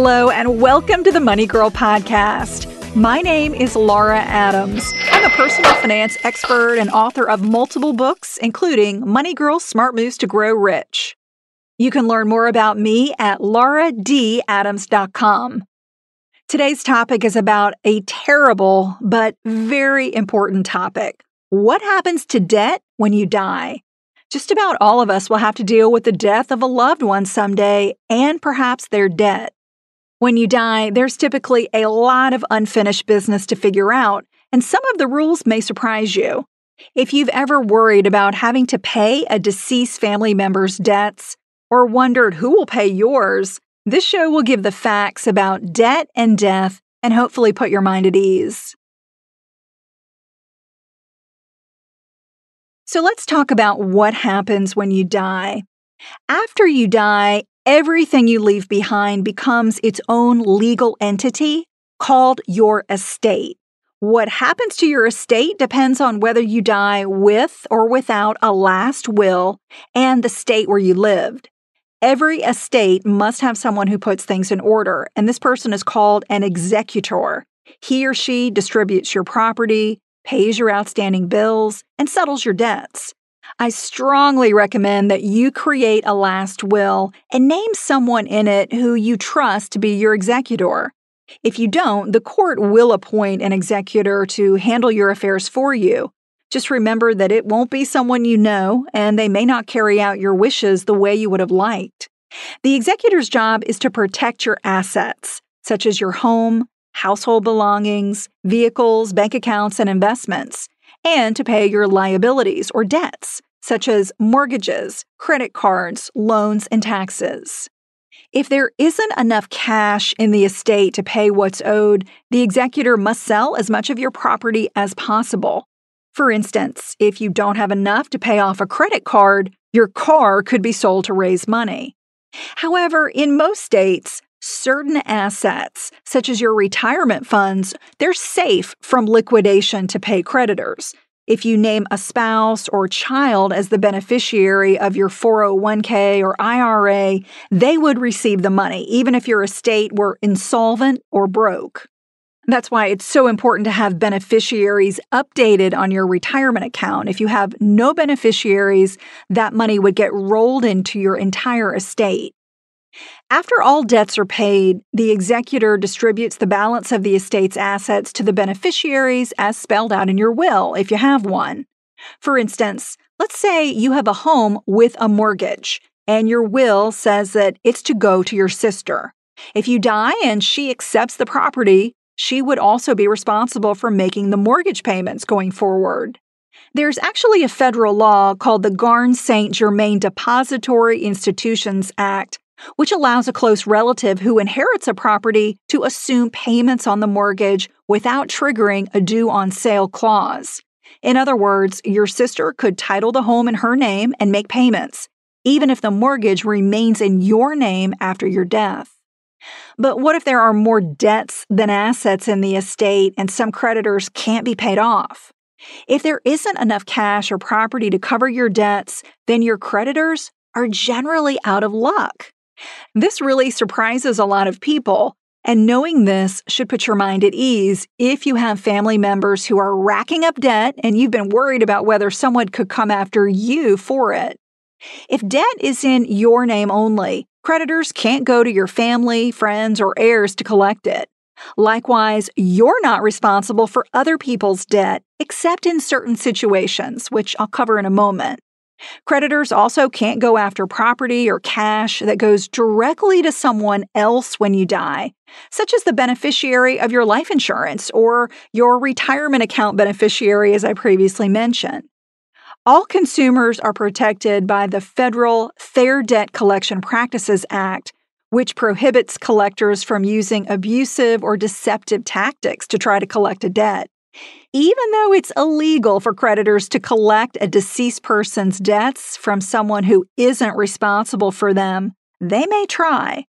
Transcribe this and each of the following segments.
Hello, and welcome to the Money Girl podcast. My name is Laura Adams. I'm a personal finance expert and author of multiple books, including Money Girl Smart Moves to Grow Rich. You can learn more about me at lauradadams.com. Today's topic is about a terrible but very important topic. What happens to debt when you die? Just about all of us will have to deal with the death of a loved one someday and perhaps their debt. When you die, there's typically a lot of unfinished business to figure out, and some of the rules may surprise you. If you've ever worried about having to pay a deceased family member's debts, or wondered who will pay yours, this show will give the facts about debt and death and hopefully put your mind at ease. So let's talk about what happens when you die. After you die, everything you leave behind becomes its own legal entity called your estate. What happens to your estate depends on whether you die with or without a last will and the state where you lived. Every estate must have someone who puts things in order, and this person is called an executor. He or she distributes your property, pays your outstanding bills, and settles your debts. I strongly recommend that you create a last will and name someone in it who you trust to be your executor. If you don't, the court will appoint an executor to handle your affairs for you. Just remember that it won't be someone you know, and they may not carry out your wishes the way you would have liked. The executor's job is to protect your assets, such as your home, household belongings, vehicles, bank accounts, and investments, and to pay your liabilities or debts, such as mortgages, credit cards, loans, and taxes. If there isn't enough cash in the estate to pay what's owed, the executor must sell as much of your property as possible. For instance, if you don't have enough to pay off a credit card, your car could be sold to raise money. However, in most states, certain assets, such as your retirement funds, they're safe from liquidation to pay creditors. If you name a spouse or child as the beneficiary of your 401k or IRA, they would receive the money, even if your estate were insolvent or broke. That's why it's so important to have beneficiaries updated on your retirement account. If you have no beneficiaries, that money would get rolled into your entire estate. After all debts are paid, the executor distributes the balance of the estate's assets to the beneficiaries as spelled out in your will, if you have one. For instance, let's say you have a home with a mortgage, and your will says that it's to go to your sister. If you die and she accepts the property, she would also be responsible for making the mortgage payments going forward. There's actually a federal law called the Garn St. Germain Depository Institutions Act which allows a close relative who inherits a property to assume payments on the mortgage without triggering a due on sale clause. In other words, your sister could title the home in her name and make payments, even if the mortgage remains in your name after your death. But what if there are more debts than assets in the estate and some creditors can't be paid off? If there isn't enough cash or property to cover your debts, then your creditors are generally out of luck. This really surprises a lot of people, and knowing this should put your mind at ease if you have family members who are racking up debt and you've been worried about whether someone could come after you for it. If debt is in your name only, creditors can't go to your family, friends, or heirs to collect it. Likewise, you're not responsible for other people's debt, except in certain situations, which I'll cover in a moment. Creditors also can't go after property or cash that goes directly to someone else when you die, such as the beneficiary of your life insurance or your retirement account beneficiary, as I previously mentioned. All consumers are protected by the federal Fair Debt Collection Practices Act, which prohibits collectors from using abusive or deceptive tactics to try to collect a debt. Even though it's illegal for creditors to collect a deceased person's debts from someone who isn't responsible for them, they may try.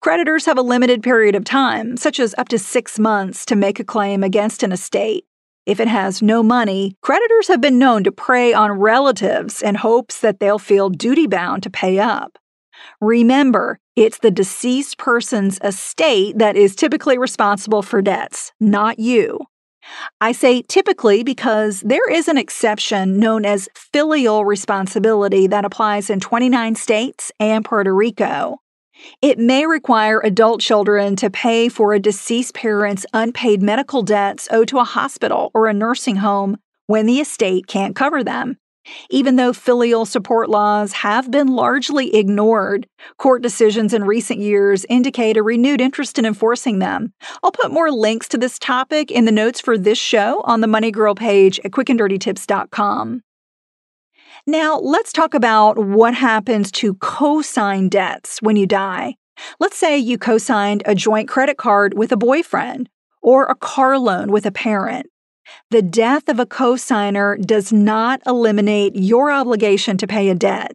Creditors have a limited period of time, such as up to six months, to make a claim against an estate. If it has no money, creditors have been known to prey on relatives in hopes that they'll feel duty bound to pay up. Remember, it's the deceased person's estate that is typically responsible for debts, not you. I say typically because there is an exception known as filial responsibility that applies in 29 states and Puerto Rico. It may require adult children to pay for a deceased parent's unpaid medical debts owed to a hospital or a nursing home when the estate can't cover them. Even though filial support laws have been largely ignored, court decisions in recent years indicate a renewed interest in enforcing them. I'll put more links to this topic in the notes for this show on the Money Girl page at quickanddirtytips.com. Now, let's talk about what happens to co-sign debts when you die. Let's say you co-signed a joint credit card with a boyfriend or a car loan with a parent. The death of a co-signer does not eliminate your obligation to pay a debt.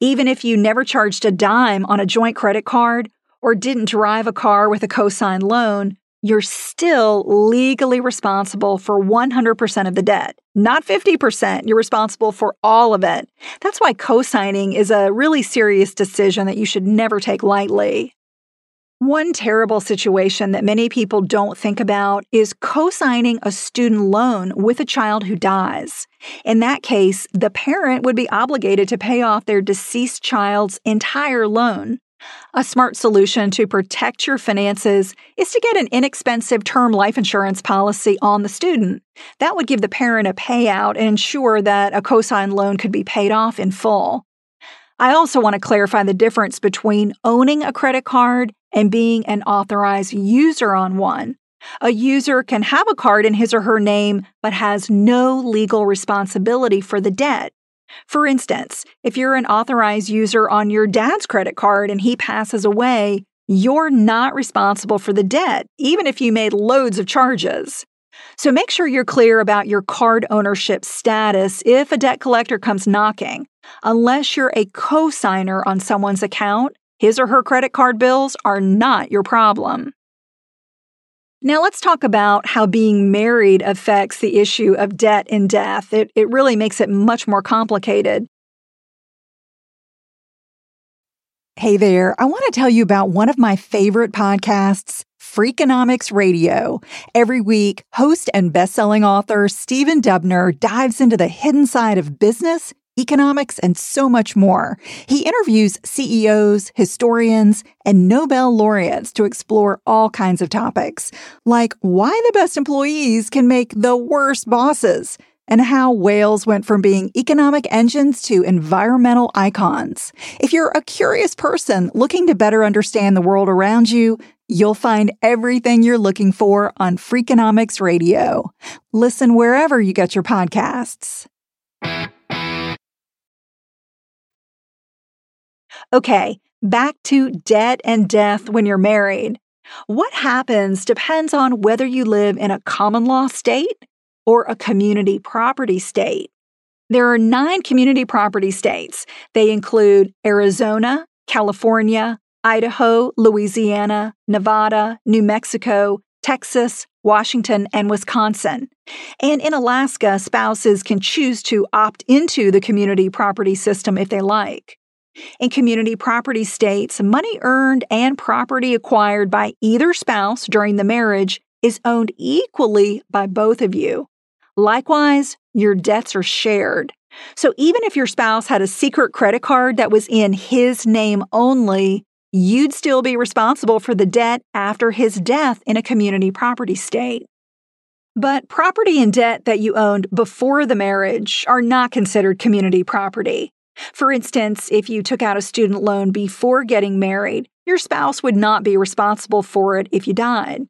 Even if you never charged a dime on a joint credit card or didn't drive a car with a co-signed loan, you're still legally responsible for 100% of the debt. Not 50%, you're responsible for all of it. That's why co signing is a really serious decision that you should never take lightly. One terrible situation that many people don't think about is co signing a student loan with a child who dies. In that case, the parent would be obligated to pay off their deceased child's entire loan. A smart solution to protect your finances is to get an inexpensive term life insurance policy on the student. That would give the parent a payout and ensure that a cosign loan could be paid off in full. I also want to clarify the difference between owning a credit card and being an authorized user on one. A user can have a card in his or her name but has no legal responsibility for the debt. For instance, if you're an authorized user on your dad's credit card and he passes away, you're not responsible for the debt, even if you made loads of charges. So make sure you're clear about your card ownership status if a debt collector comes knocking. Unless you're a co signer on someone's account, his or her credit card bills are not your problem. Now, let's talk about how being married affects the issue of debt and death. It, it really makes it much more complicated. Hey there, I want to tell you about one of my favorite podcasts, Freakonomics Radio. Every week, host and best-selling author Stephen Dubner dives into the hidden side of business economics, and so much more. He interviews CEOs, historians, and Nobel laureates to explore all kinds of topics, like why the best employees can make the worst bosses and how whales went from being economic engines to environmental icons. If you're a curious person looking to better understand the world around you, you'll find everything you're looking for on Freakonomics Radio. Listen wherever you get your podcasts. Okay, back to debt and death when you're married. What happens depends on whether you live in a common law state or a community property state. There are nine community property states. They include Arizona, California, Idaho, Louisiana, Nevada, New Mexico, Texas, Washington, and Wisconsin. And in Alaska, spouses can choose to opt into the community property system if they like. In community property states, money earned and property acquired by either spouse during the marriage is owned equally by both of you. Likewise, your debts are shared. So even if your spouse had a secret credit card that was in his name only, you'd still be responsible for the debt after his death in a community property state. But property and debt that you owned before the marriage are not considered community property. For instance, if you took out a student loan before getting married, your spouse would not be responsible for it if you died.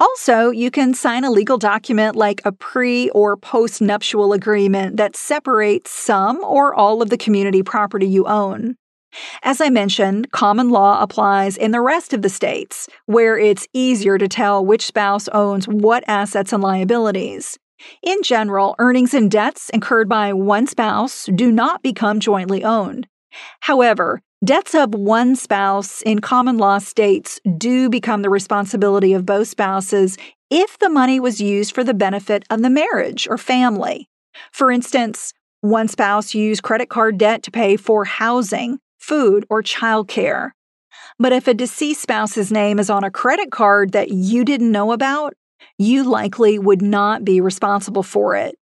Also, you can sign a legal document like a pre or post nuptial agreement that separates some or all of the community property you own. As I mentioned, common law applies in the rest of the states, where it's easier to tell which spouse owns what assets and liabilities. In general, earnings and debts incurred by one spouse do not become jointly owned. However, debts of one spouse in common law states do become the responsibility of both spouses if the money was used for the benefit of the marriage or family. For instance, one spouse used credit card debt to pay for housing, food, or childcare. But if a deceased spouse's name is on a credit card that you didn't know about, you likely would not be responsible for it.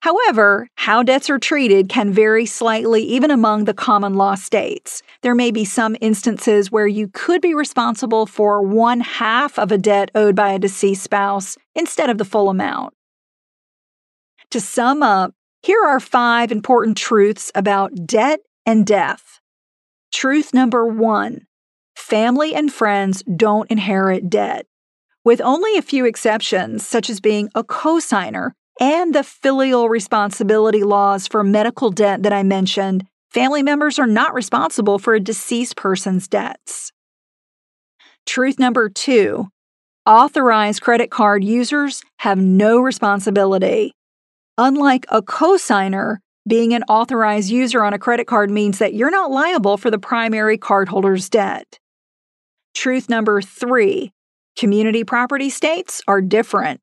However, how debts are treated can vary slightly even among the common law states. There may be some instances where you could be responsible for one half of a debt owed by a deceased spouse instead of the full amount. To sum up, here are five important truths about debt and death. Truth number one family and friends don't inherit debt. With only a few exceptions, such as being a cosigner and the filial responsibility laws for medical debt that I mentioned, family members are not responsible for a deceased person's debts. Truth number two authorized credit card users have no responsibility. Unlike a cosigner, being an authorized user on a credit card means that you're not liable for the primary cardholder's debt. Truth number three community property states are different.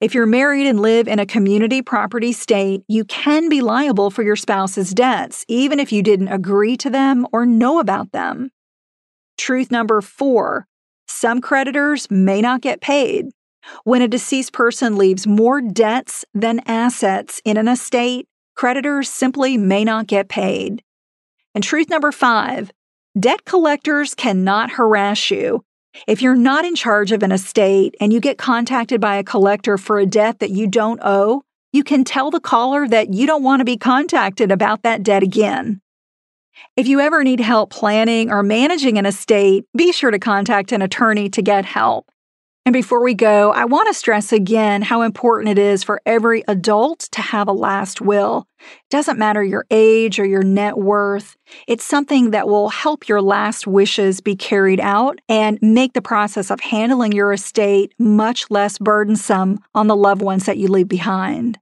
If you're married and live in a community property state, you can be liable for your spouse's debts, even if you didn't agree to them or know about them. Truth number four some creditors may not get paid. When a deceased person leaves more debts than assets in an estate, creditors simply may not get paid. And truth number five debt collectors cannot harass you. If you're not in charge of an estate and you get contacted by a collector for a debt that you don't owe, you can tell the caller that you don't want to be contacted about that debt again. If you ever need help planning or managing an estate, be sure to contact an attorney to get help. And before we go, I want to stress again how important it is for every adult to have a last will. It doesn't matter your age or your net worth, it's something that will help your last wishes be carried out and make the process of handling your estate much less burdensome on the loved ones that you leave behind.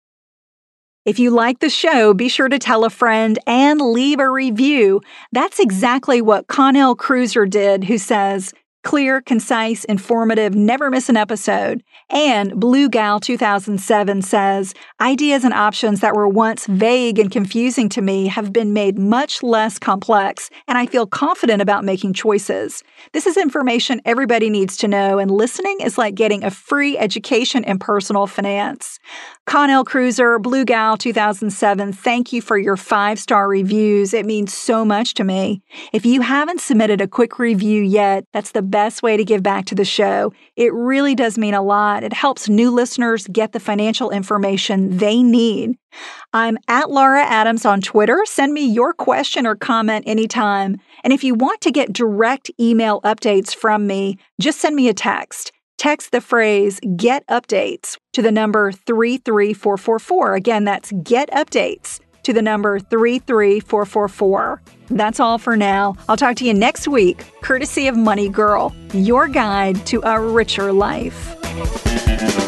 If you like the show, be sure to tell a friend and leave a review. That's exactly what Connell Cruiser did, who says, clear, concise, informative, never miss an episode. And Blue Gal 2007 says, ideas and options that were once vague and confusing to me have been made much less complex, and I feel confident about making choices. This is information everybody needs to know, and listening is like getting a free education in personal finance. Connell Cruiser, Blue Gal 2007, thank you for your five star reviews. It means so much to me. If you haven't submitted a quick review yet, that's the best way to give back to the show. It really does mean a lot. It helps new listeners get the financial information they need. I'm at Laura Adams on Twitter. Send me your question or comment anytime. And if you want to get direct email updates from me, just send me a text. Text the phrase get updates to the number 33444. Again, that's get updates to the number 33444. That's all for now. I'll talk to you next week, courtesy of Money Girl, your guide to a richer life.